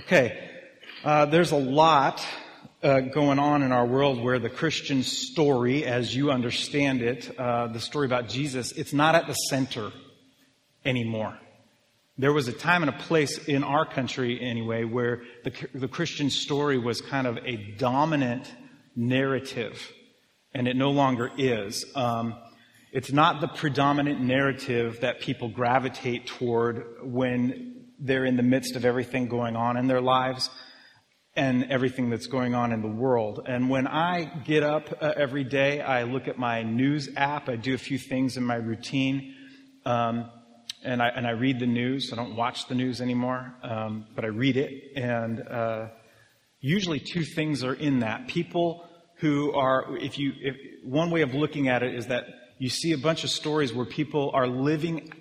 Okay, uh, there's a lot uh, going on in our world where the Christian story, as you understand it, uh, the story about Jesus, it's not at the center anymore. There was a time and a place in our country, anyway, where the, the Christian story was kind of a dominant narrative, and it no longer is. Um, it's not the predominant narrative that people gravitate toward when they're in the midst of everything going on in their lives and everything that's going on in the world. And when I get up uh, every day, I look at my news app. I do a few things in my routine. Um, and I, and I read the news. I don't watch the news anymore, um, but I read it. And uh, usually, two things are in that. People who are, if you, if, one way of looking at it is that you see a bunch of stories where people are living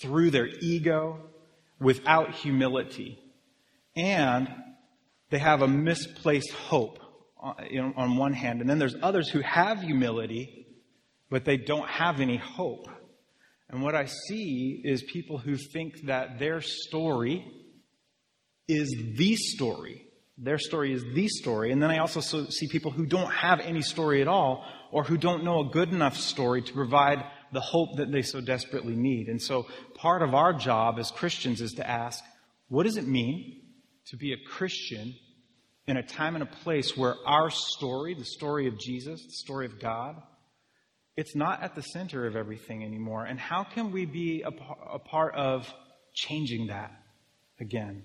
through their ego without humility. And they have a misplaced hope uh, on one hand. And then there's others who have humility, but they don't have any hope. And what I see is people who think that their story is the story. Their story is the story. And then I also see people who don't have any story at all or who don't know a good enough story to provide the hope that they so desperately need. And so part of our job as Christians is to ask, what does it mean to be a Christian in a time and a place where our story, the story of Jesus, the story of God, it's not at the center of everything anymore. And how can we be a, a part of changing that again?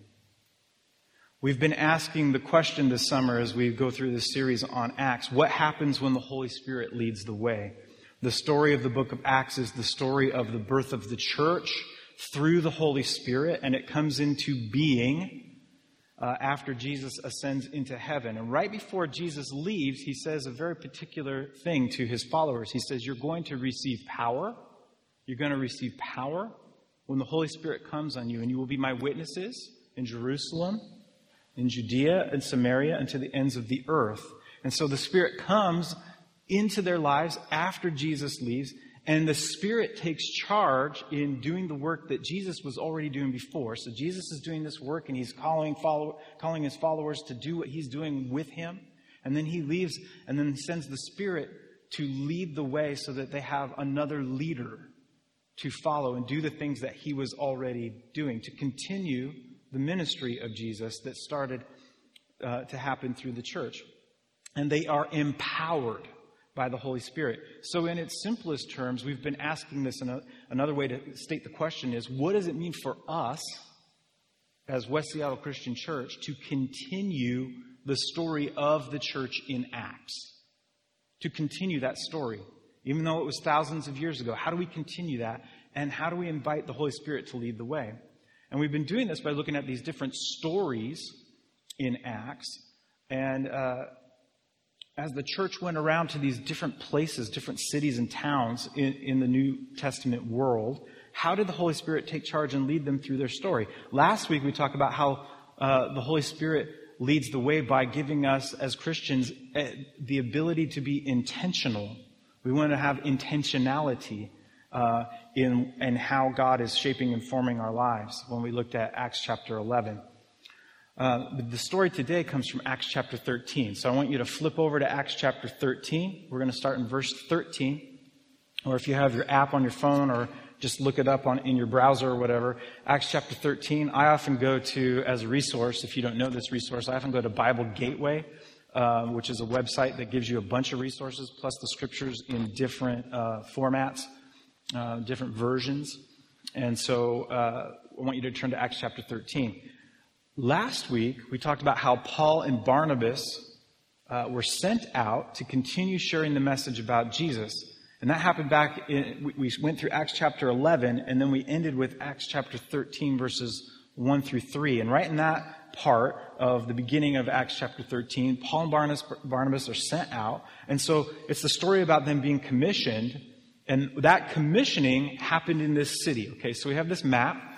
We've been asking the question this summer as we go through this series on Acts what happens when the Holy Spirit leads the way? The story of the book of Acts is the story of the birth of the church through the Holy Spirit, and it comes into being uh, after Jesus ascends into heaven. And right before Jesus leaves, he says a very particular thing to his followers. He says, You're going to receive power. You're going to receive power when the Holy Spirit comes on you, and you will be my witnesses in Jerusalem, in Judea and Samaria, and to the ends of the earth. And so the Spirit comes into their lives after Jesus leaves, and the Spirit takes charge in doing the work that Jesus was already doing before. So Jesus is doing this work and he's calling, follow, calling his followers to do what he's doing with him. And then he leaves and then sends the Spirit to lead the way so that they have another leader to follow and do the things that he was already doing, to continue the ministry of Jesus that started uh, to happen through the church. And they are empowered by the Holy Spirit. So, in its simplest terms, we've been asking this, and another way to state the question is what does it mean for us as West Seattle Christian Church to continue the story of the church in Acts? To continue that story, even though it was thousands of years ago. How do we continue that? And how do we invite the Holy Spirit to lead the way? And we've been doing this by looking at these different stories in Acts. And uh, as the church went around to these different places, different cities and towns in, in, the New Testament world, how did the Holy Spirit take charge and lead them through their story? Last week we talked about how uh, the Holy Spirit leads the way by giving us as Christians uh, the ability to be intentional. We want to have intentionality uh, in, in how God is shaping and forming our lives when we looked at Acts chapter 11. Uh, the story today comes from Acts chapter 13. So I want you to flip over to Acts chapter 13. We're going to start in verse 13. Or if you have your app on your phone or just look it up on, in your browser or whatever. Acts chapter 13. I often go to, as a resource, if you don't know this resource, I often go to Bible Gateway, uh, which is a website that gives you a bunch of resources plus the scriptures in different uh, formats, uh, different versions. And so uh, I want you to turn to Acts chapter 13. Last week, we talked about how Paul and Barnabas uh, were sent out to continue sharing the message about Jesus. And that happened back in, we went through Acts chapter 11, and then we ended with Acts chapter 13, verses 1 through 3. And right in that part of the beginning of Acts chapter 13, Paul and Barnabas, Barnabas are sent out. And so it's the story about them being commissioned. And that commissioning happened in this city. Okay, so we have this map.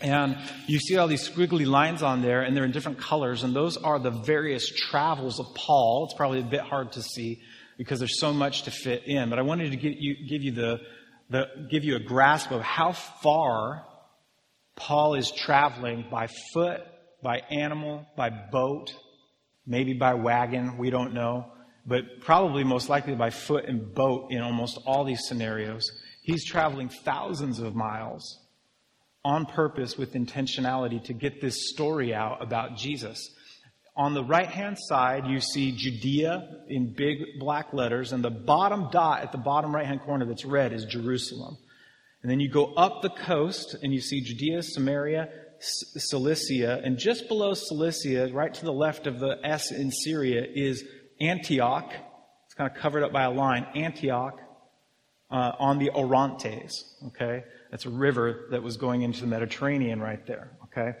And you see all these squiggly lines on there, and they're in different colors, and those are the various travels of Paul. It's probably a bit hard to see because there's so much to fit in, but I wanted to give you, give you the, the, give you a grasp of how far Paul is traveling by foot by animal, by boat, maybe by wagon, we don't know, but probably most likely by foot and boat in almost all these scenarios. He's traveling thousands of miles on purpose with intentionality to get this story out about Jesus. On the right hand side, you see Judea in big black letters, and the bottom dot at the bottom right hand corner that's red is Jerusalem. And then you go up the coast and you see Judea, Samaria, Cilicia, and just below Cilicia, right to the left of the S in Syria, is Antioch. It's kind of covered up by a line. Antioch uh, on the Orontes. Okay, that's a river that was going into the Mediterranean right there. Okay,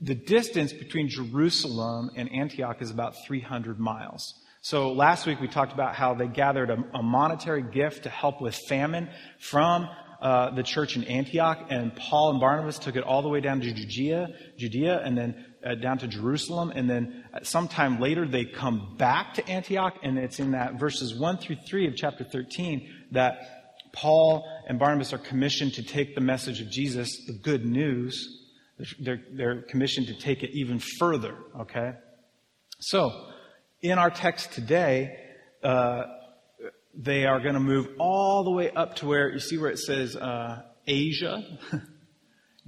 the distance between Jerusalem and Antioch is about 300 miles. So last week we talked about how they gathered a, a monetary gift to help with famine from uh, the church in Antioch, and Paul and Barnabas took it all the way down to Judea, Judea, and then uh, down to Jerusalem, and then sometime later they come back to Antioch, and it's in that verses one through three of chapter thirteen that Paul and Barnabas are commissioned to take the message of Jesus, the good news. They're, they're commissioned to take it even further. Okay, so in our text today. Uh, they are going to move all the way up to where you see where it says uh, Asia.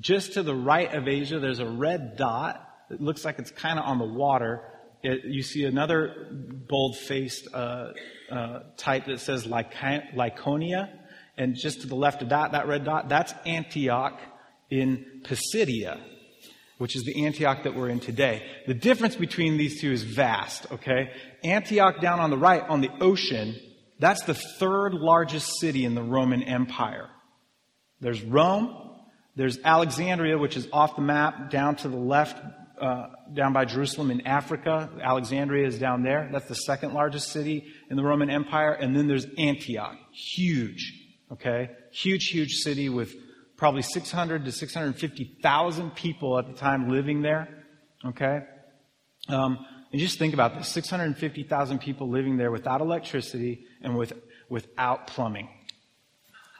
Just to the right of Asia, there's a red dot. It looks like it's kind of on the water. It, you see another bold-faced uh, uh, type that says Lycaonia, and just to the left of that, that red dot, that's Antioch in Pisidia, which is the Antioch that we're in today. The difference between these two is vast. Okay, Antioch down on the right, on the ocean, that's the third largest city in the Roman Empire. There's Rome, there's Alexandria, which is off the map, down to the left, uh, down by Jerusalem in Africa. Alexandria is down there. That's the second largest city in the Roman Empire. And then there's Antioch. Huge. Okay? Huge, huge city with probably 600 to 650,000 people at the time living there. Okay? Um, and just think about this 650,000 people living there without electricity and with, without plumbing.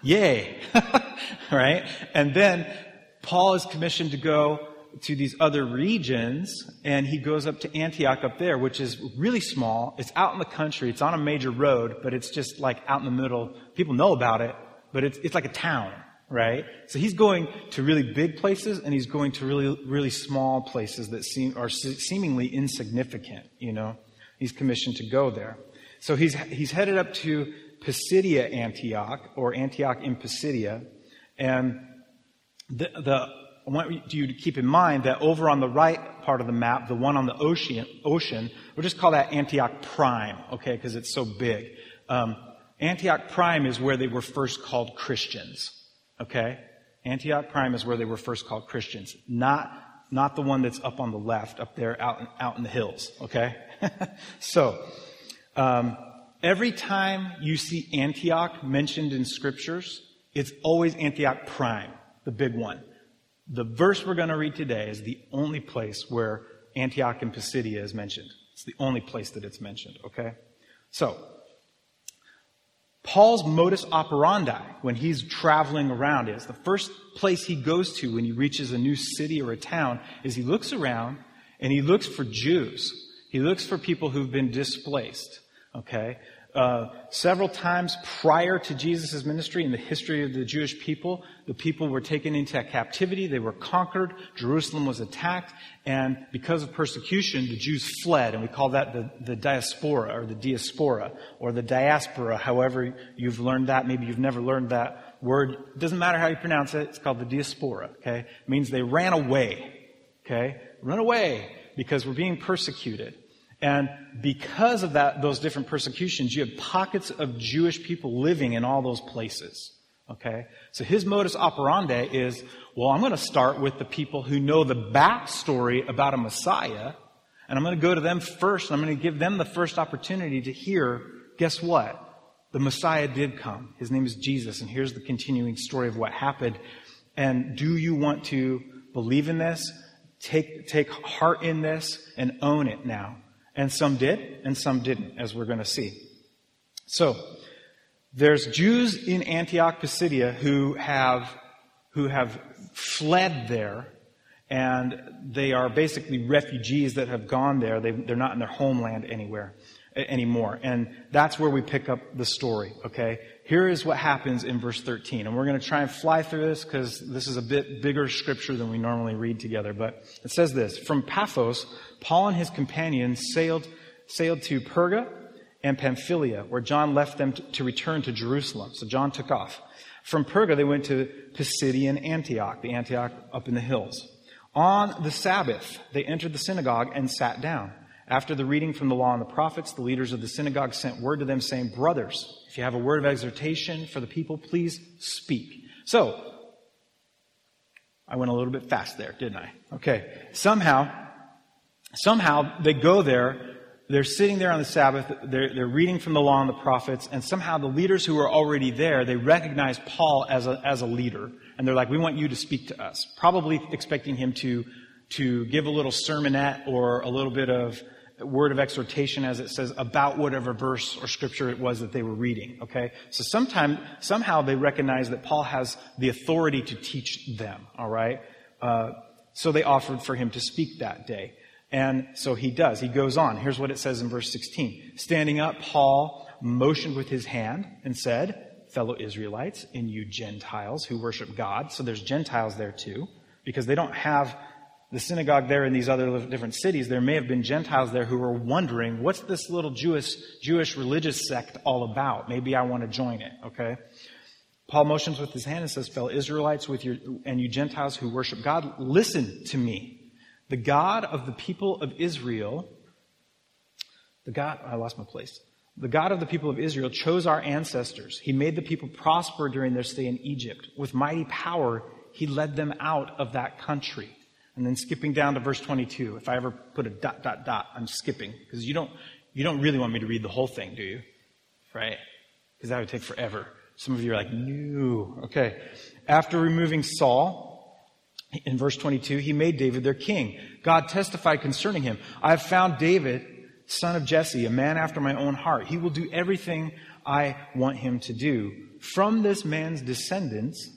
Yay! right? And then Paul is commissioned to go to these other regions, and he goes up to Antioch up there, which is really small. It's out in the country. It's on a major road, but it's just like out in the middle. People know about it, but it's, it's like a town right? So he's going to really big places and he's going to really, really small places that seem, are seemingly insignificant, you know? He's commissioned to go there. So he's, he's headed up to Pisidia Antioch, or Antioch in Pisidia, and the, the, I want you to keep in mind that over on the right part of the map, the one on the ocean, ocean we'll just call that Antioch Prime, okay, because it's so big. Um, Antioch Prime is where they were first called Christians. Okay? Antioch Prime is where they were first called Christians, not, not the one that's up on the left, up there out in, out in the hills. Okay? so, um, every time you see Antioch mentioned in scriptures, it's always Antioch Prime, the big one. The verse we're going to read today is the only place where Antioch and Pisidia is mentioned. It's the only place that it's mentioned, okay? So, Paul's modus operandi when he's traveling around is the first place he goes to when he reaches a new city or a town is he looks around and he looks for Jews. He looks for people who've been displaced. Okay? Uh, several times prior to Jesus' ministry in the history of the Jewish people, the people were taken into captivity, they were conquered, Jerusalem was attacked, and because of persecution, the Jews fled, and we call that the, the diaspora, or the diaspora, or the diaspora, however you've learned that. Maybe you've never learned that word. It doesn't matter how you pronounce it, it's called the diaspora, okay? It means they ran away, okay? Run away because we're being persecuted. And because of that, those different persecutions, you have pockets of Jewish people living in all those places. Okay? So his modus operandi is, well, I'm going to start with the people who know the backstory about a Messiah, and I'm going to go to them first, and I'm going to give them the first opportunity to hear, guess what? The Messiah did come. His name is Jesus, and here's the continuing story of what happened. And do you want to believe in this? Take, take heart in this and own it now. And some did, and some didn't, as we're going to see. So, there's Jews in Antioch Pisidia who have, who have fled there, and they are basically refugees that have gone there. They, they're not in their homeland anywhere anymore. And that's where we pick up the story, okay? Here is what happens in verse 13. And we're going to try and fly through this because this is a bit bigger scripture than we normally read together. But it says this From Paphos, Paul and his companions sailed, sailed to Perga and Pamphylia, where John left them to, to return to Jerusalem. So John took off. From Perga, they went to Pisidian Antioch, the Antioch up in the hills. On the Sabbath, they entered the synagogue and sat down. After the reading from the law and the prophets, the leaders of the synagogue sent word to them saying, Brothers, if you have a word of exhortation for the people, please speak. So, I went a little bit fast there, didn't I? Okay. Somehow, somehow they go there, they're sitting there on the Sabbath, they're, they're reading from the law and the prophets, and somehow the leaders who are already there, they recognize Paul as a, as a leader, and they're like, we want you to speak to us. Probably expecting him to, to give a little sermonette or a little bit of word of exhortation, as it says, about whatever verse or scripture it was that they were reading. Okay? So sometime, somehow they recognize that Paul has the authority to teach them. All right? Uh, so they offered for him to speak that day. And so he does. He goes on. Here's what it says in verse 16. Standing up, Paul motioned with his hand and said, Fellow Israelites and you Gentiles who worship God. So there's Gentiles there too, because they don't have the synagogue there in these other different cities, there may have been Gentiles there who were wondering, what's this little Jewish, Jewish religious sect all about? Maybe I want to join it, okay? Paul motions with his hand and says, fellow Israelites with your, and you Gentiles who worship God, listen to me. The God of the people of Israel, the God, I lost my place. The God of the people of Israel chose our ancestors. He made the people prosper during their stay in Egypt. With mighty power, he led them out of that country. And then skipping down to verse 22. If I ever put a dot, dot, dot, I'm skipping. Because you don't, you don't really want me to read the whole thing, do you? Right? Because that would take forever. Some of you are like, no. Okay. After removing Saul, in verse 22, he made David their king. God testified concerning him. I have found David, son of Jesse, a man after my own heart. He will do everything I want him to do. From this man's descendants,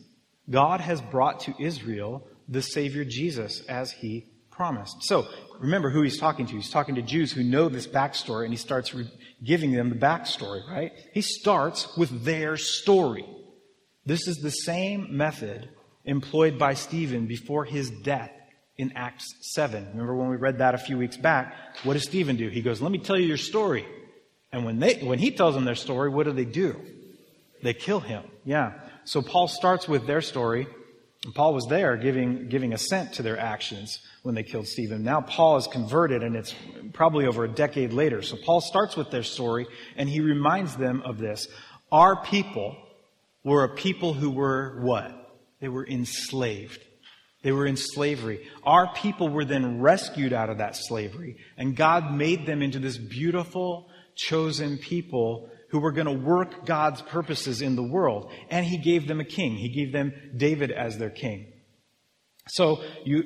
God has brought to Israel the Savior Jesus as he promised. So, remember who he's talking to. He's talking to Jews who know this backstory, and he starts re- giving them the backstory, right? He starts with their story. This is the same method employed by Stephen before his death in Acts 7. Remember when we read that a few weeks back? What does Stephen do? He goes, Let me tell you your story. And when, they, when he tells them their story, what do they do? They kill him. Yeah. So Paul starts with their story and Paul was there giving, giving assent to their actions when they killed Stephen. Now Paul is converted and it's probably over a decade later. So Paul starts with their story and he reminds them of this. Our people were a people who were what? They were enslaved. They were in slavery. Our people were then rescued out of that slavery and God made them into this beautiful, chosen people who were going to work God's purposes in the world. And he gave them a king. He gave them David as their king. So you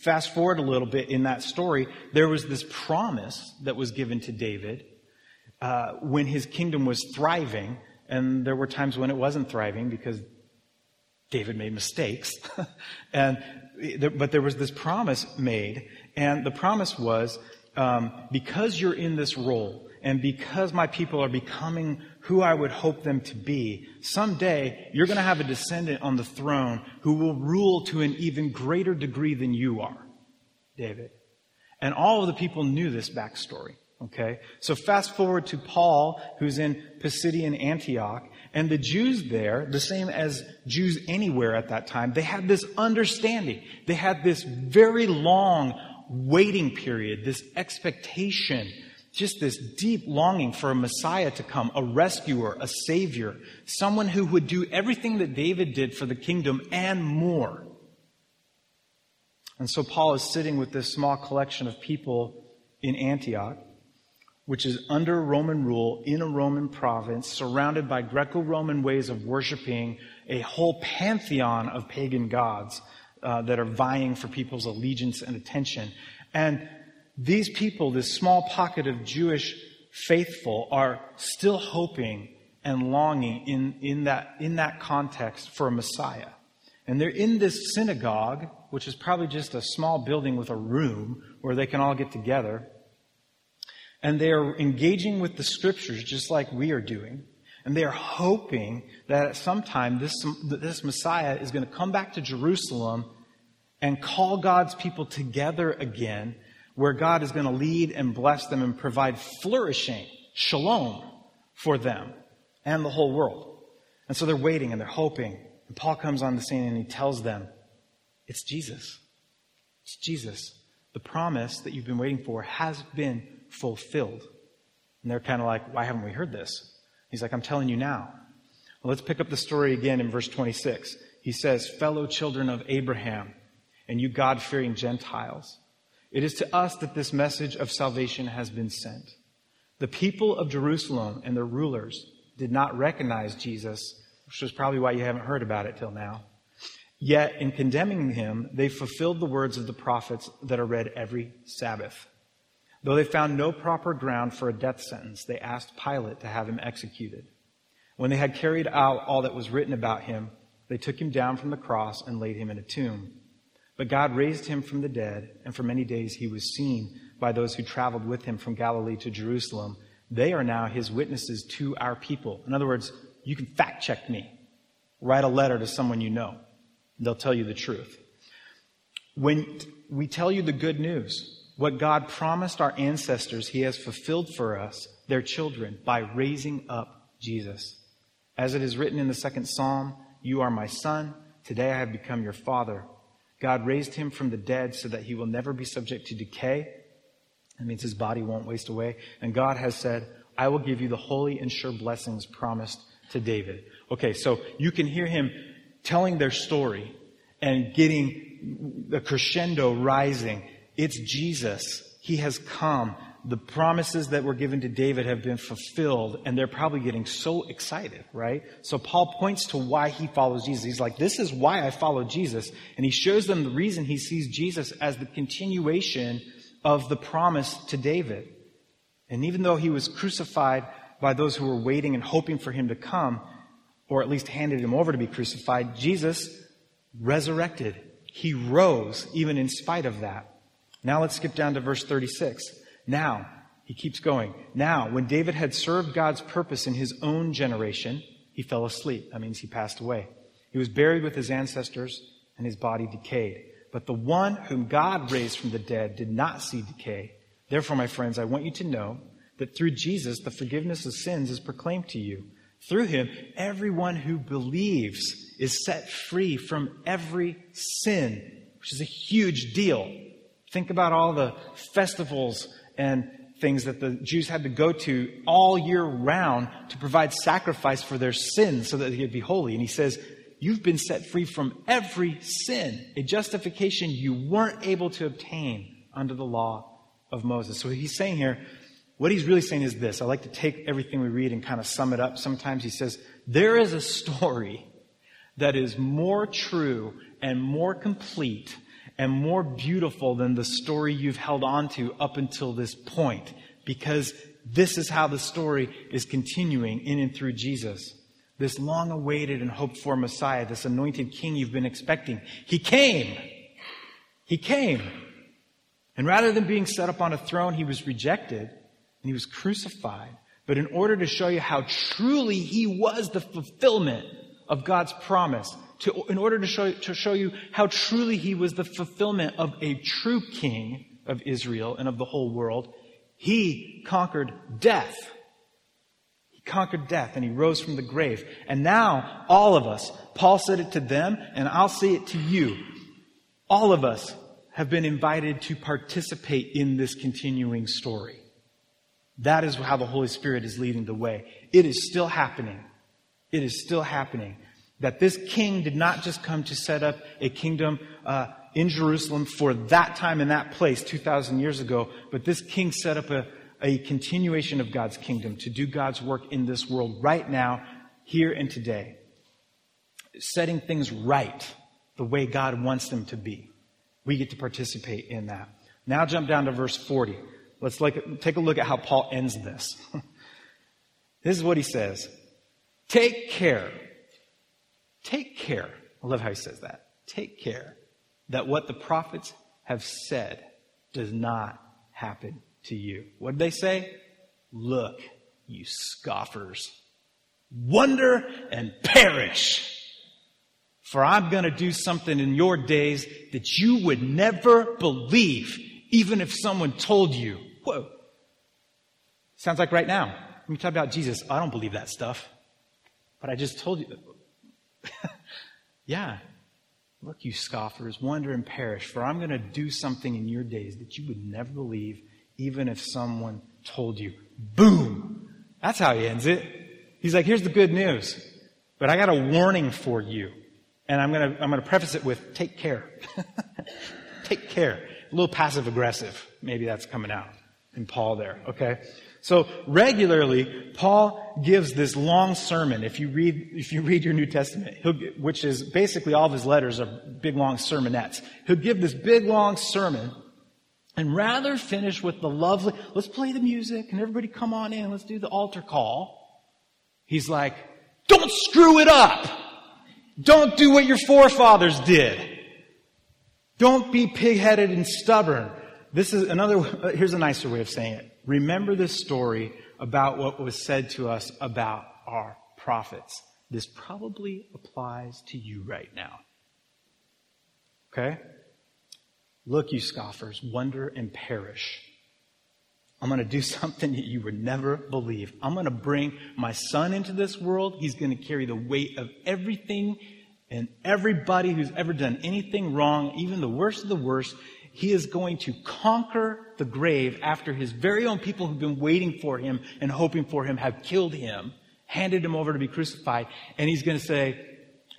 fast forward a little bit in that story, there was this promise that was given to David uh, when his kingdom was thriving, and there were times when it wasn't thriving because David made mistakes. and but there was this promise made, and the promise was um, because you're in this role, and because my people are becoming who I would hope them to be, someday you're going to have a descendant on the throne who will rule to an even greater degree than you are, David. And all of the people knew this backstory. Okay? So fast forward to Paul, who's in Pisidian Antioch, and the Jews there, the same as Jews anywhere at that time, they had this understanding. They had this very long waiting period, this expectation just this deep longing for a Messiah to come, a rescuer, a savior, someone who would do everything that David did for the kingdom and more. And so Paul is sitting with this small collection of people in Antioch, which is under Roman rule in a Roman province, surrounded by Greco Roman ways of worshiping a whole pantheon of pagan gods uh, that are vying for people's allegiance and attention. And these people, this small pocket of Jewish faithful, are still hoping and longing in, in, that, in that context for a Messiah. And they're in this synagogue which is probably just a small building with a room where they can all get together. And they are engaging with the scriptures just like we are doing. And they are hoping that at some time this, this Messiah is going to come back to Jerusalem and call God's people together again, where God is going to lead and bless them and provide flourishing, shalom, for them and the whole world. And so they're waiting and they're hoping. And Paul comes on the scene and he tells them, it's Jesus. It's Jesus. The promise that you've been waiting for has been fulfilled. And they're kind of like, why haven't we heard this? He's like, I'm telling you now. Well, let's pick up the story again in verse 26. He says, fellow children of Abraham and you God fearing Gentiles, it is to us that this message of salvation has been sent. The people of Jerusalem and their rulers did not recognize Jesus, which is probably why you haven't heard about it till now. Yet, in condemning him, they fulfilled the words of the prophets that are read every Sabbath. Though they found no proper ground for a death sentence, they asked Pilate to have him executed. When they had carried out all that was written about him, they took him down from the cross and laid him in a tomb. But God raised him from the dead, and for many days he was seen by those who traveled with him from Galilee to Jerusalem. They are now his witnesses to our people. In other words, you can fact check me. Write a letter to someone you know. They'll tell you the truth. When we tell you the good news, what God promised our ancestors, He has fulfilled for us, their children, by raising up Jesus. As it is written in the second psalm, You are my son, today I have become your father. God raised him from the dead so that he will never be subject to decay. That means his body won't waste away. And God has said, I will give you the holy and sure blessings promised to David. Okay, so you can hear him telling their story and getting the crescendo rising. It's Jesus. He has come. The promises that were given to David have been fulfilled, and they're probably getting so excited, right? So Paul points to why he follows Jesus. He's like, This is why I follow Jesus. And he shows them the reason he sees Jesus as the continuation of the promise to David. And even though he was crucified by those who were waiting and hoping for him to come, or at least handed him over to be crucified, Jesus resurrected. He rose even in spite of that. Now let's skip down to verse 36. Now, he keeps going. Now, when David had served God's purpose in his own generation, he fell asleep. That means he passed away. He was buried with his ancestors, and his body decayed. But the one whom God raised from the dead did not see decay. Therefore, my friends, I want you to know that through Jesus, the forgiveness of sins is proclaimed to you. Through him, everyone who believes is set free from every sin, which is a huge deal. Think about all the festivals and things that the Jews had to go to all year round to provide sacrifice for their sins so that they could be holy. And he says, You've been set free from every sin, a justification you weren't able to obtain under the law of Moses. So he's saying here, what he's really saying is this. I like to take everything we read and kind of sum it up. Sometimes he says, there is a story that is more true and more complete and more beautiful than the story you've held on to up until this point because this is how the story is continuing in and through Jesus. This long awaited and hoped for Messiah, this anointed king you've been expecting. He came. He came. And rather than being set up on a throne, he was rejected and he was crucified. But in order to show you how truly he was the fulfillment of God's promise, to, in order to show, to show you how truly he was the fulfillment of a true king of Israel and of the whole world, he conquered death. He conquered death and he rose from the grave. And now, all of us, Paul said it to them, and I'll say it to you. All of us have been invited to participate in this continuing story. That is how the Holy Spirit is leading the way. It is still happening. It is still happening. That this king did not just come to set up a kingdom uh, in Jerusalem for that time and that place 2,000 years ago, but this king set up a, a continuation of God's kingdom to do God's work in this world right now, here and today. Setting things right the way God wants them to be. We get to participate in that. Now jump down to verse 40. Let's like, take a look at how Paul ends this. this is what he says. Take care. Take care. I love how he says that. Take care that what the prophets have said does not happen to you. What did they say? Look, you scoffers. Wonder and perish. For I'm going to do something in your days that you would never believe, even if someone told you. Whoa. Sounds like right now. When we talk about Jesus, I don't believe that stuff. But I just told you. yeah. Look, you scoffers, wonder and perish, for I'm going to do something in your days that you would never believe, even if someone told you. Boom! That's how he ends it. He's like, here's the good news, but I got a warning for you. And I'm going to, I'm going to preface it with take care. take care. A little passive aggressive. Maybe that's coming out in Paul there. Okay. So regularly, Paul gives this long sermon. If you read, if you read your New Testament, which is basically all of his letters are big long sermonettes. He'll give this big long sermon and rather finish with the lovely, let's play the music and everybody come on in, let's do the altar call. He's like, don't screw it up! Don't do what your forefathers did! Don't be pig-headed and stubborn. This is another, here's a nicer way of saying it. Remember this story about what was said to us about our prophets. This probably applies to you right now. Okay? Look, you scoffers, wonder and perish. I'm going to do something that you would never believe. I'm going to bring my son into this world. He's going to carry the weight of everything and everybody who's ever done anything wrong, even the worst of the worst. He is going to conquer the grave after his very own people who've been waiting for him and hoping for him have killed him, handed him over to be crucified. And he's going to say,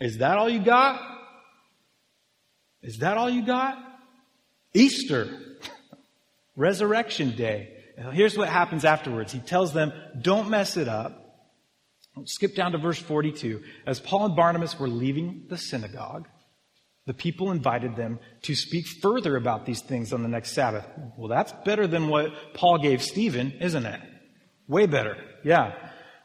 Is that all you got? Is that all you got? Easter, Resurrection Day. Here's what happens afterwards. He tells them, don't mess it up. Skip down to verse 42. As Paul and Barnabas were leaving the synagogue, the people invited them to speak further about these things on the next Sabbath. Well, that's better than what Paul gave Stephen, isn't it? Way better. Yeah.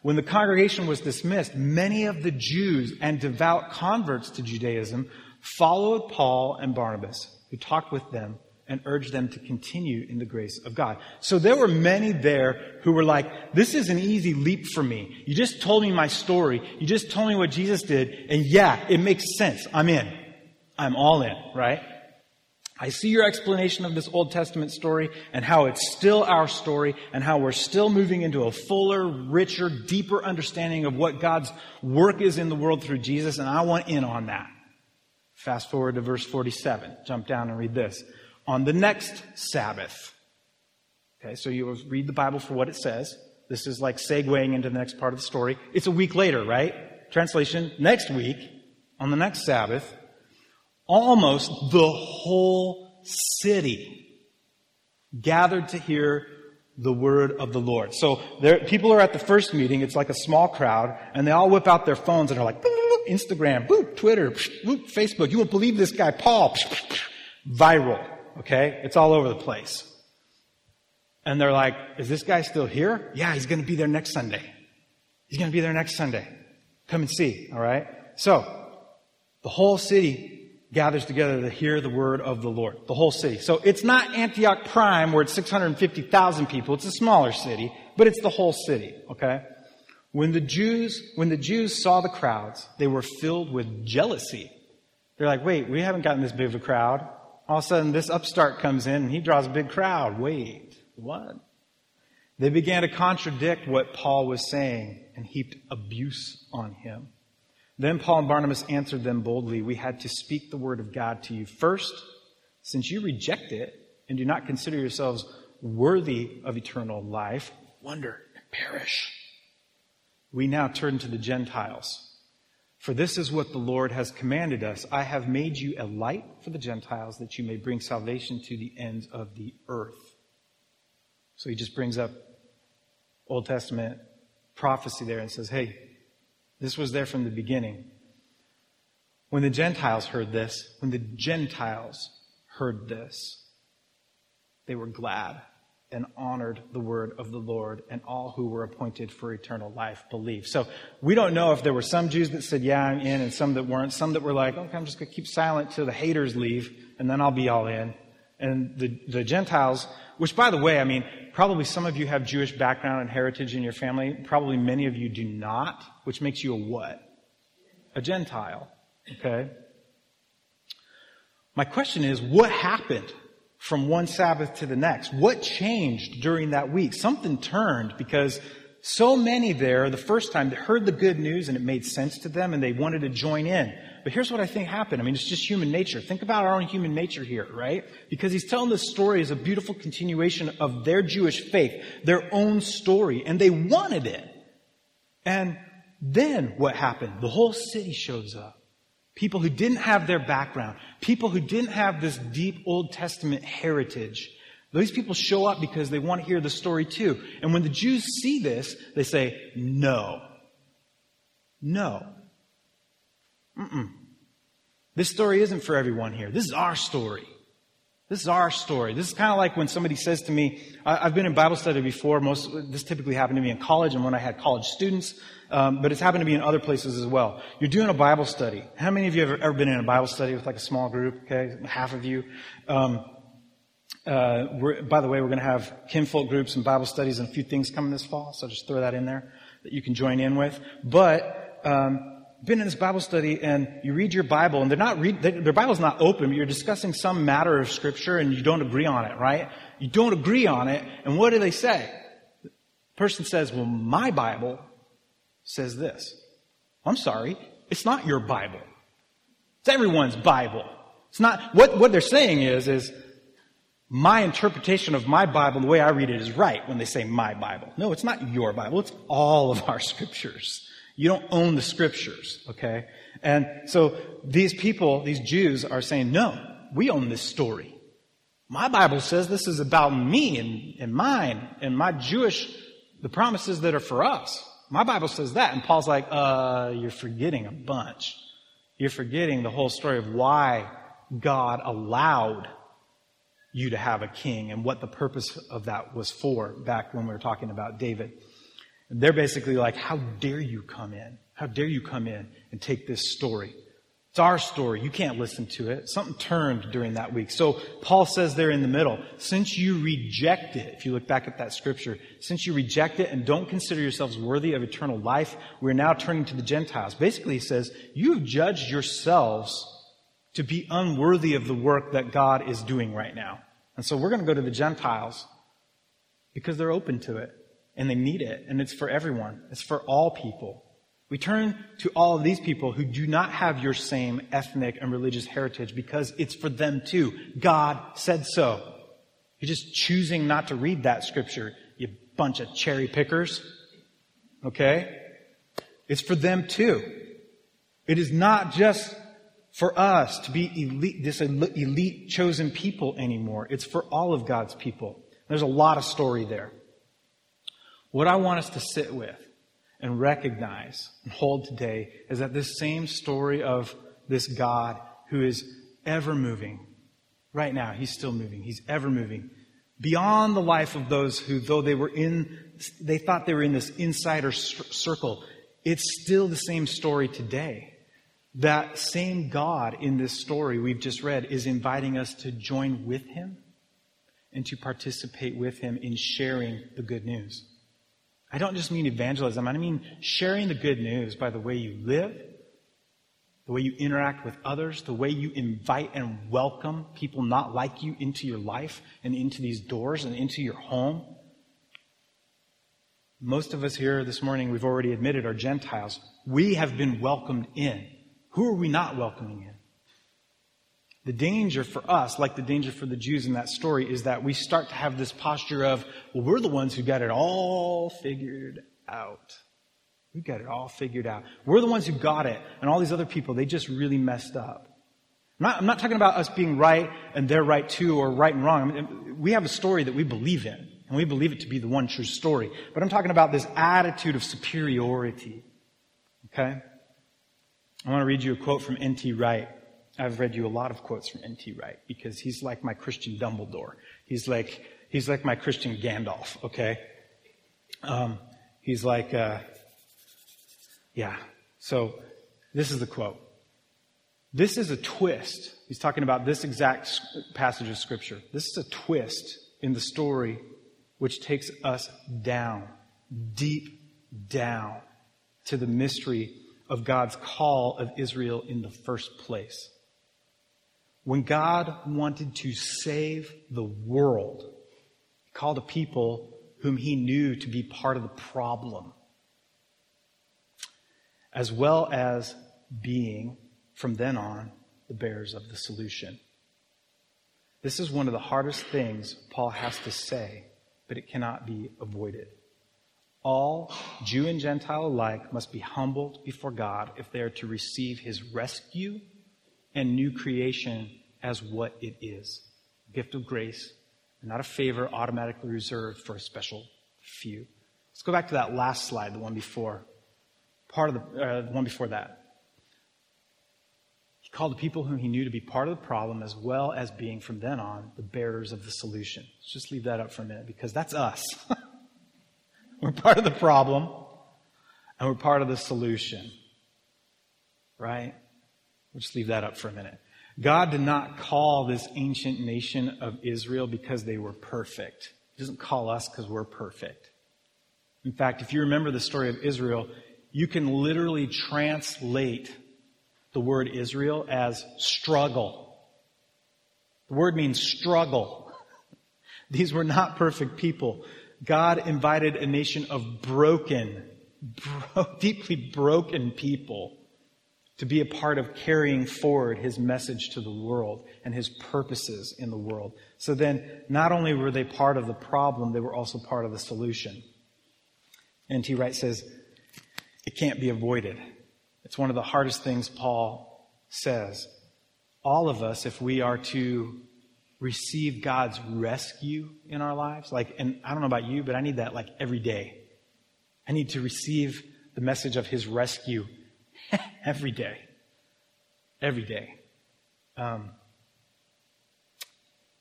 When the congregation was dismissed, many of the Jews and devout converts to Judaism followed Paul and Barnabas who talked with them and urged them to continue in the grace of God. So there were many there who were like, this is an easy leap for me. You just told me my story. You just told me what Jesus did. And yeah, it makes sense. I'm in. I'm all in, right? I see your explanation of this Old Testament story and how it's still our story and how we're still moving into a fuller, richer, deeper understanding of what God's work is in the world through Jesus. And I want in on that. Fast forward to verse 47. Jump down and read this. On the next Sabbath. Okay, so you read the Bible for what it says. This is like segueing into the next part of the story. It's a week later, right? Translation, next week, on the next Sabbath, almost the whole city gathered to hear the word of the Lord. So there, people are at the first meeting. It's like a small crowd, and they all whip out their phones and are like, boop, Instagram, boop, Twitter, boop, Facebook. You won't believe this guy, Paul. Viral. Okay? It's all over the place. And they're like, is this guy still here? Yeah, he's going to be there next Sunday. He's going to be there next Sunday. Come and see. All right? So, the whole city gathers together to hear the word of the Lord. The whole city. So it's not Antioch Prime where it's 650,000 people. It's a smaller city, but it's the whole city. Okay? When the Jews, when the Jews saw the crowds, they were filled with jealousy. They're like, wait, we haven't gotten this big of a crowd. All of a sudden, this upstart comes in and he draws a big crowd. Wait, what? They began to contradict what Paul was saying and heaped abuse on him. Then Paul and Barnabas answered them boldly, We had to speak the word of God to you first, since you reject it and do not consider yourselves worthy of eternal life, wonder and perish we now turn to the Gentiles. For this is what the Lord has commanded us. I have made you a light for the Gentiles that you may bring salvation to the ends of the earth. So he just brings up Old Testament prophecy there and says, hey, this was there from the beginning. When the Gentiles heard this, when the Gentiles heard this, they were glad and honored the word of the Lord, and all who were appointed for eternal life believed. So we don't know if there were some Jews that said, Yeah, I'm in, and some that weren't. Some that were like, Okay, I'm just going to keep silent till the haters leave, and then I'll be all in. And the, the Gentiles, which by the way, I mean, probably some of you have Jewish background and heritage in your family. Probably many of you do not, which makes you a what? A Gentile. Okay? My question is, what happened from one Sabbath to the next? What changed during that week? Something turned because so many there the first time that heard the good news and it made sense to them and they wanted to join in. But here's what I think happened. I mean, it's just human nature. Think about our own human nature here, right? Because he's telling this story as a beautiful continuation of their Jewish faith, their own story, and they wanted it. And then what happened? The whole city shows up. People who didn't have their background, people who didn't have this deep Old Testament heritage. These people show up because they want to hear the story too. And when the Jews see this, they say, no. No. Mm-mm. This story isn't for everyone here. This is our story. This is our story. This is kind of like when somebody says to me, I've been in Bible study before. Most, this typically happened to me in college and when I had college students, um, but it's happened to me in other places as well. You're doing a Bible study. How many of you have ever been in a Bible study with like a small group? Okay, half of you. Um, uh, by the way, we're going to have kinfolk groups and Bible studies and a few things coming this fall, so just throw that in there that you can join in with. But um, been in this Bible study and you read your Bible and they're not read, they, their Bible's not open, but you're discussing some matter of scripture and you don't agree on it, right? You don't agree on it. And what do they say? The person says, well, my Bible says this. I'm sorry. It's not your Bible. It's everyone's Bible. It's not, what, what they're saying is, is my interpretation of my Bible, the way I read it is right when they say my Bible. No, it's not your Bible. It's all of our scriptures. You don't own the scriptures, okay? And so these people, these Jews are saying, no, we own this story. My Bible says this is about me and, and mine and my Jewish, the promises that are for us. My Bible says that. And Paul's like, uh, you're forgetting a bunch. You're forgetting the whole story of why God allowed you to have a king and what the purpose of that was for back when we were talking about David. They're basically like, how dare you come in? How dare you come in and take this story? It's our story. You can't listen to it. Something turned during that week. So Paul says there in the middle, since you reject it, if you look back at that scripture, since you reject it and don't consider yourselves worthy of eternal life, we're now turning to the Gentiles. Basically, he says, you have judged yourselves to be unworthy of the work that God is doing right now. And so we're going to go to the Gentiles because they're open to it and they need it, and it's for everyone. It's for all people. We turn to all of these people who do not have your same ethnic and religious heritage because it's for them too. God said so. You're just choosing not to read that scripture, you bunch of cherry pickers. Okay? It's for them too. It is not just for us to be elite, this elite chosen people anymore. It's for all of God's people. There's a lot of story there. What I want us to sit with and recognize and hold today is that this same story of this God who is ever moving, right now, he's still moving, he's ever moving, beyond the life of those who, though they were in, they thought they were in this insider circle, it's still the same story today. That same God in this story we've just read is inviting us to join with him and to participate with him in sharing the good news. I don't just mean evangelism, I mean sharing the good news by the way you live, the way you interact with others, the way you invite and welcome people not like you into your life and into these doors and into your home. Most of us here this morning, we've already admitted, are Gentiles. We have been welcomed in. Who are we not welcoming in? The danger for us, like the danger for the Jews in that story, is that we start to have this posture of, well, we're the ones who got it all figured out. We got it all figured out. We're the ones who got it, and all these other people, they just really messed up. I'm not, I'm not talking about us being right and they're right too, or right and wrong. I mean, we have a story that we believe in, and we believe it to be the one true story. But I'm talking about this attitude of superiority. Okay? I want to read you a quote from N.T. Wright. I've read you a lot of quotes from N.T. Wright because he's like my Christian Dumbledore. He's like, He's like my Christian Gandalf, okay? Um, he's like, uh, yeah. So this is the quote. This is a twist. He's talking about this exact passage of Scripture. This is a twist in the story which takes us down, deep down to the mystery of God's call of Israel in the first place. When God wanted to save the world, He called a people whom He knew to be part of the problem, as well as being, from then on, the bearers of the solution. This is one of the hardest things Paul has to say, but it cannot be avoided. All, Jew and Gentile alike, must be humbled before God if they are to receive his rescue and new creation as what it is a gift of grace, not a favor automatically reserved for a special few. Let's go back to that last slide, the one before. Part of the, uh, the one before that. He called the people whom he knew to be part of the problem as well as being from then on the bearers of the solution. Let's just leave that up for a minute because that's us. we're part of the problem and we're part of the solution. Right? We'll just leave that up for a minute. God did not call this ancient nation of Israel because they were perfect. He doesn't call us because we're perfect. In fact, if you remember the story of Israel, you can literally translate the word Israel as struggle. The word means struggle. These were not perfect people. God invited a nation of broken, bro- deeply broken people to be a part of carrying forward his message to the world and his purposes in the world. So then, not only were they part of the problem, they were also part of the solution. N.T. Wright says, it can't be avoided. It's one of the hardest things Paul says. All of us, if we are to receive God's rescue in our lives, like, and I don't know about you, but I need that like every day. I need to receive the message of his rescue every day. Every day. Um,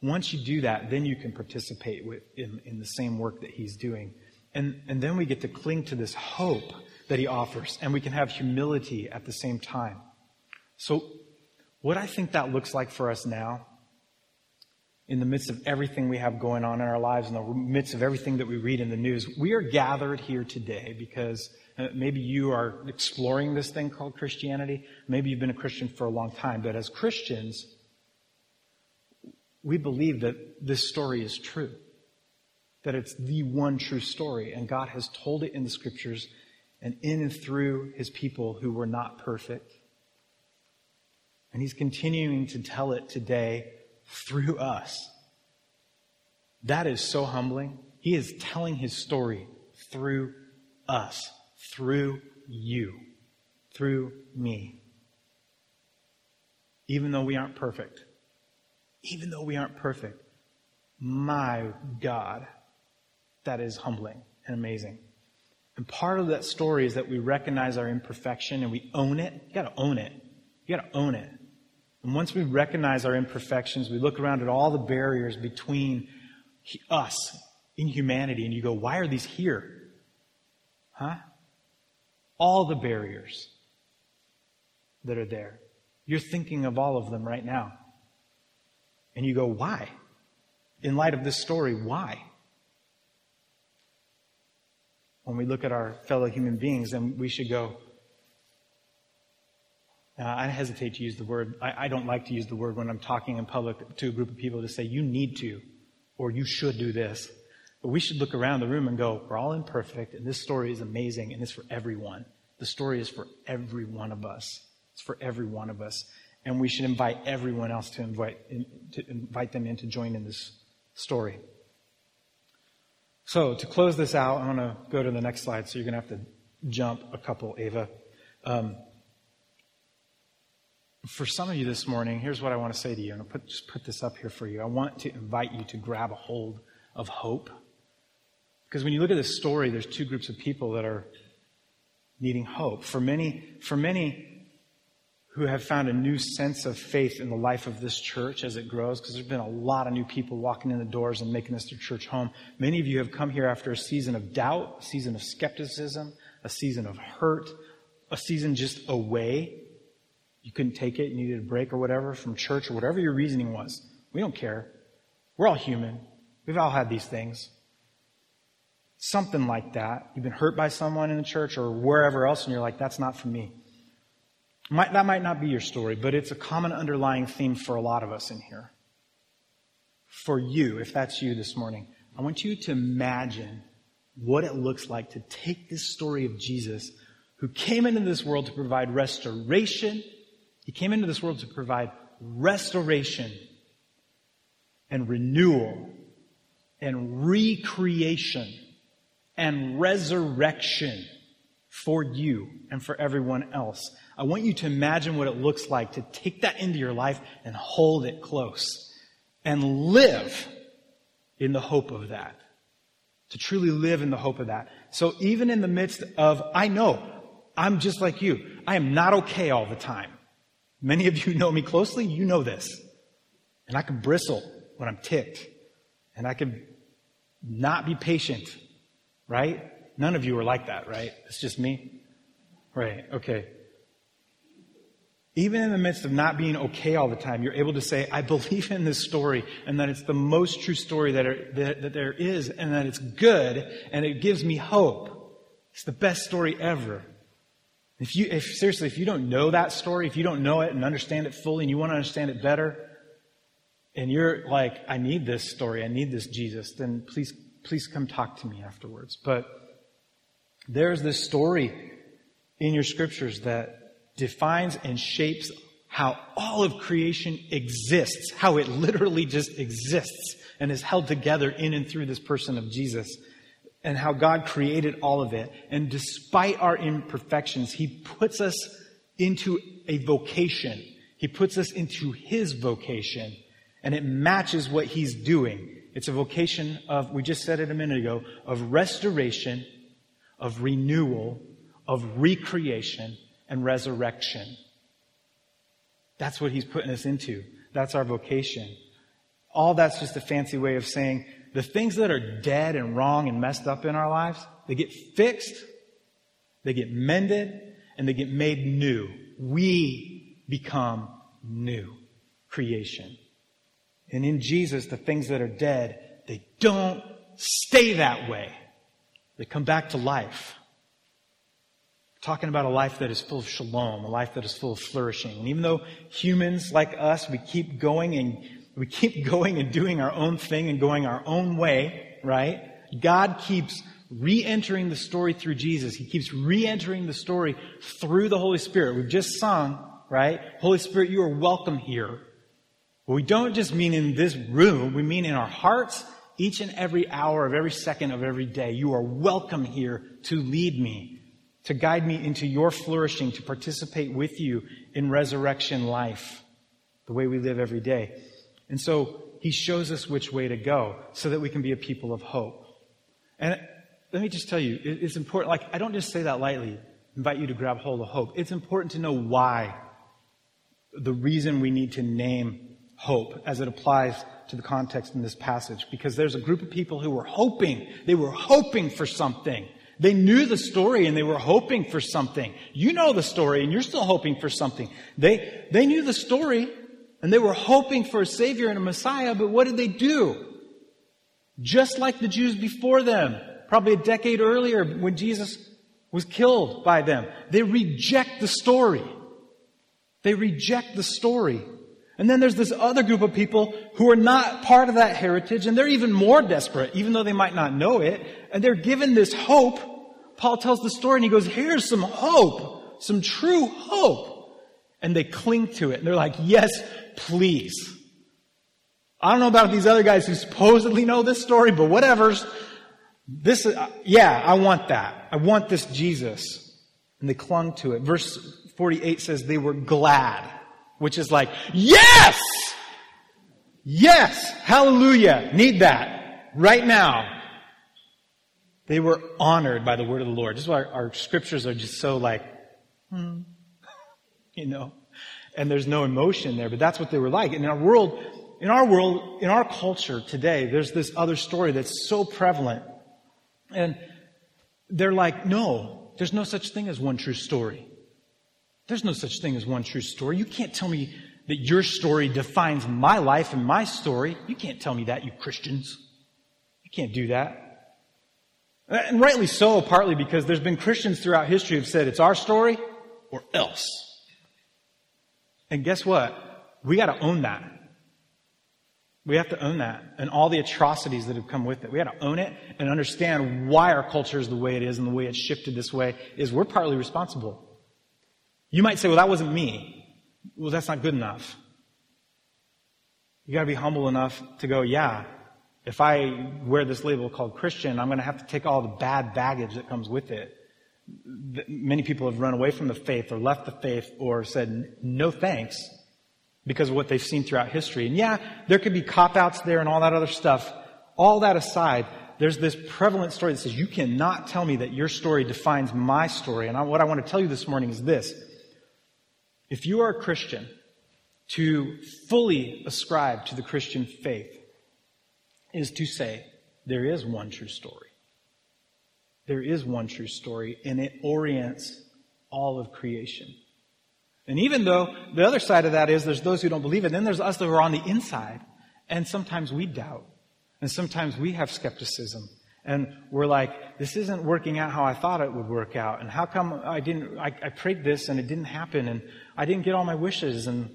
once you do that, then you can participate with, in, in the same work that he's doing. And, and then we get to cling to this hope that he offers, and we can have humility at the same time. So, what I think that looks like for us now, in the midst of everything we have going on in our lives, in the midst of everything that we read in the news, we are gathered here today because uh, maybe you are exploring this thing called Christianity. Maybe you've been a Christian for a long time. But as Christians, we believe that this story is true. That it's the one true story. And God has told it in the scriptures and in and through his people who were not perfect. And he's continuing to tell it today through us. That is so humbling. He is telling his story through us through you, through me. Even though we aren't perfect, even though we aren't perfect, my God, that is humbling and amazing. And part of that story is that we recognize our imperfection and we own it. You gotta own it. You gotta own it. And once we recognize our imperfections, we look around at all the barriers between us in humanity and you go, why are these here? Huh? all the barriers that are there. You're thinking of all of them right now. And you go, why? In light of this story, why? When we look at our fellow human beings, then we should go, uh, I hesitate to use the word, I, I don't like to use the word when I'm talking in public to a group of people to say, you need to, or you should do this. But we should look around the room and go, we're all imperfect, and this story is amazing, and it's for everyone. The story is for every one of us. It's for every one of us. And we should invite everyone else to invite, in, to invite them in to join in this story. So, to close this out, I'm going to go to the next slide, so you're going to have to jump a couple, Ava. Um, for some of you this morning, here's what I want to say to you. And I'll put, just put this up here for you. I want to invite you to grab a hold of hope. Because when you look at this story, there's two groups of people that are needing hope. For many, for many who have found a new sense of faith in the life of this church as it grows, because there's been a lot of new people walking in the doors and making this their church home. Many of you have come here after a season of doubt, a season of skepticism, a season of hurt, a season just away. You couldn't take it, you needed a break or whatever from church or whatever your reasoning was. We don't care. We're all human. We've all had these things. Something like that. You've been hurt by someone in the church or wherever else, and you're like, that's not for me. Might, that might not be your story, but it's a common underlying theme for a lot of us in here. For you, if that's you this morning, I want you to imagine what it looks like to take this story of Jesus, who came into this world to provide restoration. He came into this world to provide restoration and renewal and recreation and resurrection for you and for everyone else. I want you to imagine what it looks like to take that into your life and hold it close and live in the hope of that. To truly live in the hope of that. So even in the midst of, I know, I'm just like you. I am not okay all the time. Many of you know me closely. You know this. And I can bristle when I'm ticked. And I can not be patient. Right? None of you are like that, right? It's just me. Right. Okay even in the midst of not being okay all the time, you're able to say, I believe in this story and that it's the most true story that, are, that, that, there is and that it's good and it gives me hope. It's the best story ever. If you, if, seriously, if you don't know that story, if you don't know it and understand it fully and you want to understand it better, and you're like, I need this story, I need this Jesus, then please, please come talk to me afterwards. But there's this story in your scriptures that defines and shapes how all of creation exists, how it literally just exists and is held together in and through this person of Jesus, and how God created all of it. And despite our imperfections, He puts us into a vocation. He puts us into His vocation, and it matches what He's doing. It's a vocation of, we just said it a minute ago, of restoration, of renewal, of recreation, and resurrection. That's what he's putting us into. That's our vocation. All that's just a fancy way of saying the things that are dead and wrong and messed up in our lives, they get fixed, they get mended, and they get made new. We become new creation. And in Jesus, the things that are dead, they don't stay that way. They come back to life talking about a life that is full of shalom, a life that is full of flourishing. And even though humans like us, we keep going and we keep going and doing our own thing and going our own way, right? God keeps re-entering the story through Jesus. He keeps re-entering the story through the Holy Spirit. We've just sung, right? Holy Spirit, you are welcome here. But we don't just mean in this room, we mean in our hearts each and every hour of every second of every day. You are welcome here to lead me to guide me into your flourishing, to participate with you in resurrection life, the way we live every day. And so he shows us which way to go so that we can be a people of hope. And let me just tell you, it's important. Like, I don't just say that lightly, invite you to grab hold of hope. It's important to know why, the reason we need to name hope as it applies to the context in this passage. Because there's a group of people who were hoping, they were hoping for something. They knew the story and they were hoping for something. You know the story and you're still hoping for something. They, they knew the story and they were hoping for a Savior and a Messiah, but what did they do? Just like the Jews before them, probably a decade earlier when Jesus was killed by them, they reject the story. They reject the story. And then there's this other group of people who are not part of that heritage and they're even more desperate, even though they might not know it. And they're given this hope Paul tells the story and he goes, here's some hope, some true hope. And they cling to it. And they're like, yes, please. I don't know about these other guys who supposedly know this story, but whatever's. This, uh, yeah, I want that. I want this Jesus. And they clung to it. Verse 48 says they were glad, which is like, yes! Yes! Hallelujah! Need that. Right now. They were honored by the word of the Lord. This is why our, our scriptures are just so like, hmm, you know. and there's no emotion there, but that's what they were like. And in our world, in our world, in our culture today, there's this other story that's so prevalent. And they're like, no, there's no such thing as one true story. There's no such thing as one true story. You can't tell me that your story defines my life and my story. You can't tell me that, you Christians. You can't do that. And rightly so, partly because there's been Christians throughout history who've said it's our story or else. And guess what? We got to own that. We have to own that and all the atrocities that have come with it. We got to own it and understand why our culture is the way it is and the way it's shifted this way is we're partly responsible. You might say, well, that wasn't me. Well, that's not good enough. You got to be humble enough to go, yeah, if I wear this label called Christian, I'm going to have to take all the bad baggage that comes with it. Many people have run away from the faith or left the faith or said no thanks because of what they've seen throughout history. And yeah, there could be cop outs there and all that other stuff. All that aside, there's this prevalent story that says you cannot tell me that your story defines my story. And what I want to tell you this morning is this. If you are a Christian, to fully ascribe to the Christian faith, is to say there is one true story. There is one true story, and it orients all of creation. And even though the other side of that is there's those who don't believe it, then there's us that are on the inside, and sometimes we doubt, and sometimes we have skepticism. And we're like, this isn't working out how I thought it would work out. And how come I didn't, I, I prayed this and it didn't happen and I didn't get all my wishes and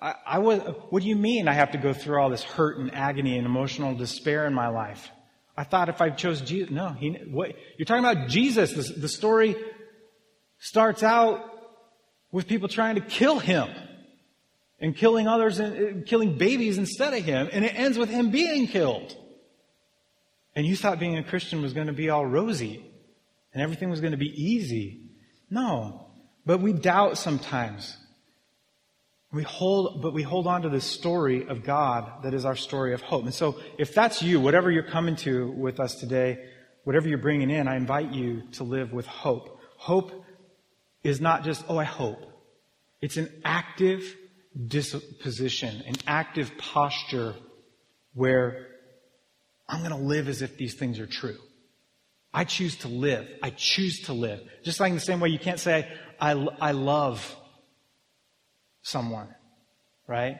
I, I was, what do you mean I have to go through all this hurt and agony and emotional despair in my life? I thought if I chose Jesus, no, he, what, you're talking about Jesus. The, the story starts out with people trying to kill him and killing others and uh, killing babies instead of him, and it ends with him being killed. And you thought being a Christian was going to be all rosy and everything was going to be easy. No. But we doubt sometimes. We hold, but we hold on to this story of God that is our story of hope. And so, if that's you, whatever you're coming to with us today, whatever you're bringing in, I invite you to live with hope. Hope is not just, oh, I hope. It's an active disposition, an active posture where I'm going to live as if these things are true. I choose to live. I choose to live. Just like in the same way you can't say, I, I love someone, right?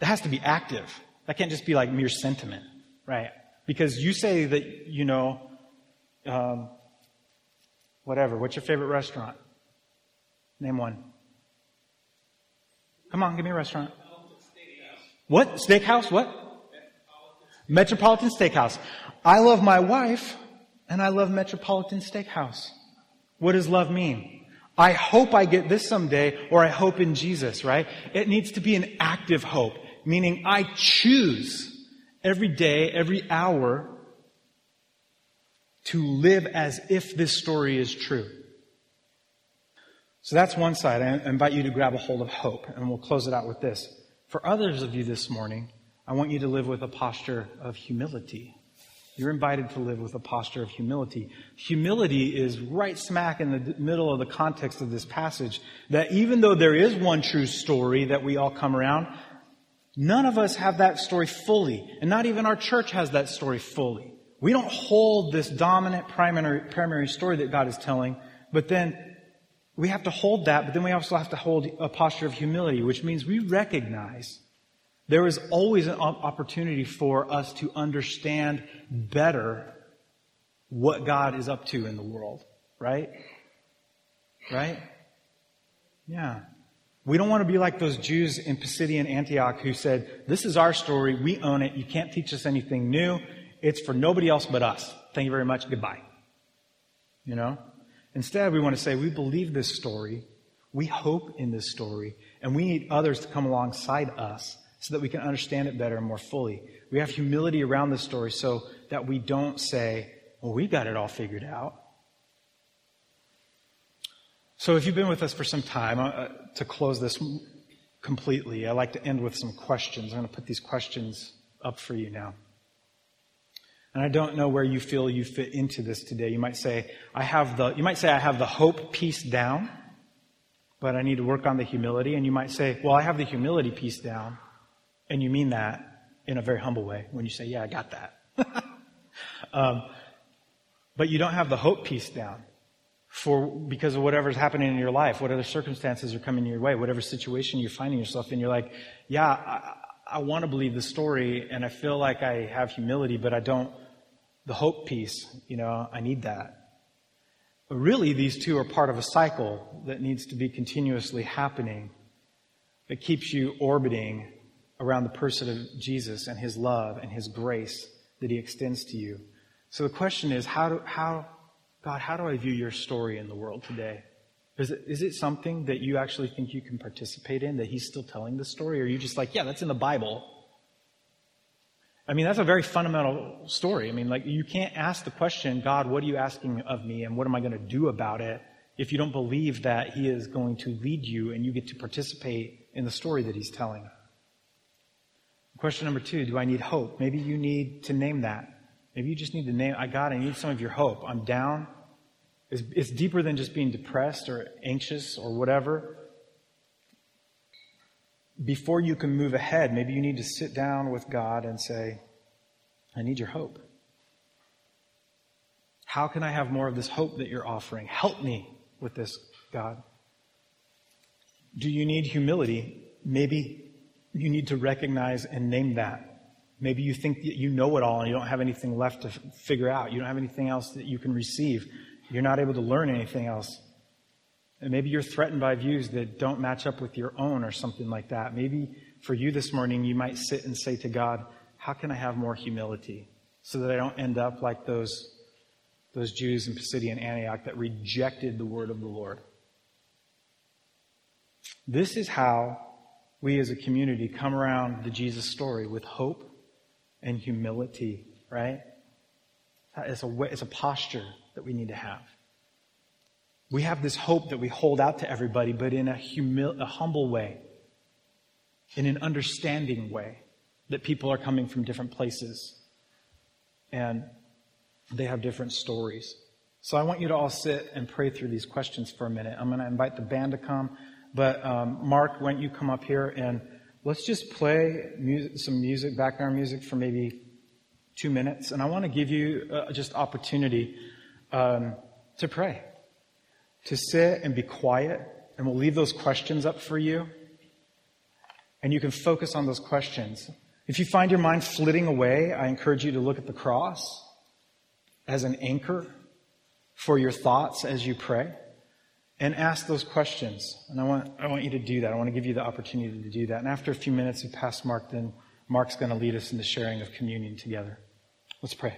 That has to be active. That can't just be like mere sentiment, right? Because you say that, you know, um, whatever. What's your favorite restaurant? Name one. Come on, give me a restaurant. What? Steakhouse? What? Metropolitan Steakhouse. I love my wife and I love Metropolitan Steakhouse. What does love mean? I hope I get this someday, or I hope in Jesus, right? It needs to be an active hope, meaning I choose every day, every hour to live as if this story is true. So that's one side. I invite you to grab a hold of hope, and we'll close it out with this. For others of you this morning, I want you to live with a posture of humility. You're invited to live with a posture of humility. Humility is right smack in the middle of the context of this passage that even though there is one true story that we all come around, none of us have that story fully. And not even our church has that story fully. We don't hold this dominant primary, primary story that God is telling, but then we have to hold that, but then we also have to hold a posture of humility, which means we recognize there is always an opportunity for us to understand better what God is up to in the world, right? Right? Yeah. We don't want to be like those Jews in Pisidian Antioch who said, This is our story. We own it. You can't teach us anything new. It's for nobody else but us. Thank you very much. Goodbye. You know? Instead, we want to say, We believe this story. We hope in this story. And we need others to come alongside us so that we can understand it better and more fully. We have humility around the story so that we don't say, well, we got it all figured out. So if you've been with us for some time, uh, to close this completely, I like to end with some questions. I'm going to put these questions up for you now. And I don't know where you feel you fit into this today. You might say, I have the, you might say, I have the hope piece down. but I need to work on the humility. And you might say, well, I have the humility piece down. And you mean that in a very humble way when you say, yeah, I got that. um, but you don't have the hope piece down for because of whatever's happening in your life, whatever circumstances are coming your way, whatever situation you're finding yourself in. You're like, yeah, I, I want to believe the story, and I feel like I have humility, but I don't. The hope piece, you know, I need that. But really, these two are part of a cycle that needs to be continuously happening that keeps you orbiting around the person of Jesus and his love and his grace that he extends to you. So the question is, how, do, how God, how do I view your story in the world today? Is it, is it something that you actually think you can participate in, that he's still telling the story? Or are you just like, yeah, that's in the Bible? I mean, that's a very fundamental story. I mean, like, you can't ask the question, God, what are you asking of me and what am I going to do about it if you don't believe that He is going to lead you and you get to participate in the story that He's telling. Question number two Do I need hope? Maybe you need to name that. Maybe you just need to name, I God, I need some of your hope. I'm down. It's, it's deeper than just being depressed or anxious or whatever before you can move ahead, maybe you need to sit down with God and say, I need your hope. How can I have more of this hope that you're offering? Help me with this, God. Do you need humility? Maybe you need to recognize and name that. Maybe you think that you know it all and you don't have anything left to figure out. You don't have anything else that you can receive. You're not able to learn anything else. And maybe you're threatened by views that don't match up with your own or something like that. Maybe for you this morning, you might sit and say to God, How can I have more humility so that I don't end up like those, those Jews in Pisidian Antioch that rejected the word of the Lord? This is how we as a community come around the Jesus story with hope and humility, right? It's a, it's a posture that we need to have. We have this hope that we hold out to everybody, but in a, humil- a humble way, in an understanding way, that people are coming from different places and they have different stories. So I want you to all sit and pray through these questions for a minute. I'm going to invite the band to come, but um, Mark, why don't you come up here and let's just play music, some music, background music for maybe two minutes. And I want to give you uh, just opportunity um, to pray to sit and be quiet, and we'll leave those questions up for you. And you can focus on those questions. If you find your mind flitting away, I encourage you to look at the cross as an anchor for your thoughts as you pray and ask those questions. And I want, I want you to do that. I want to give you the opportunity to do that. And after a few minutes, we pass Mark, then Mark's going to lead us in the sharing of communion together. Let's pray.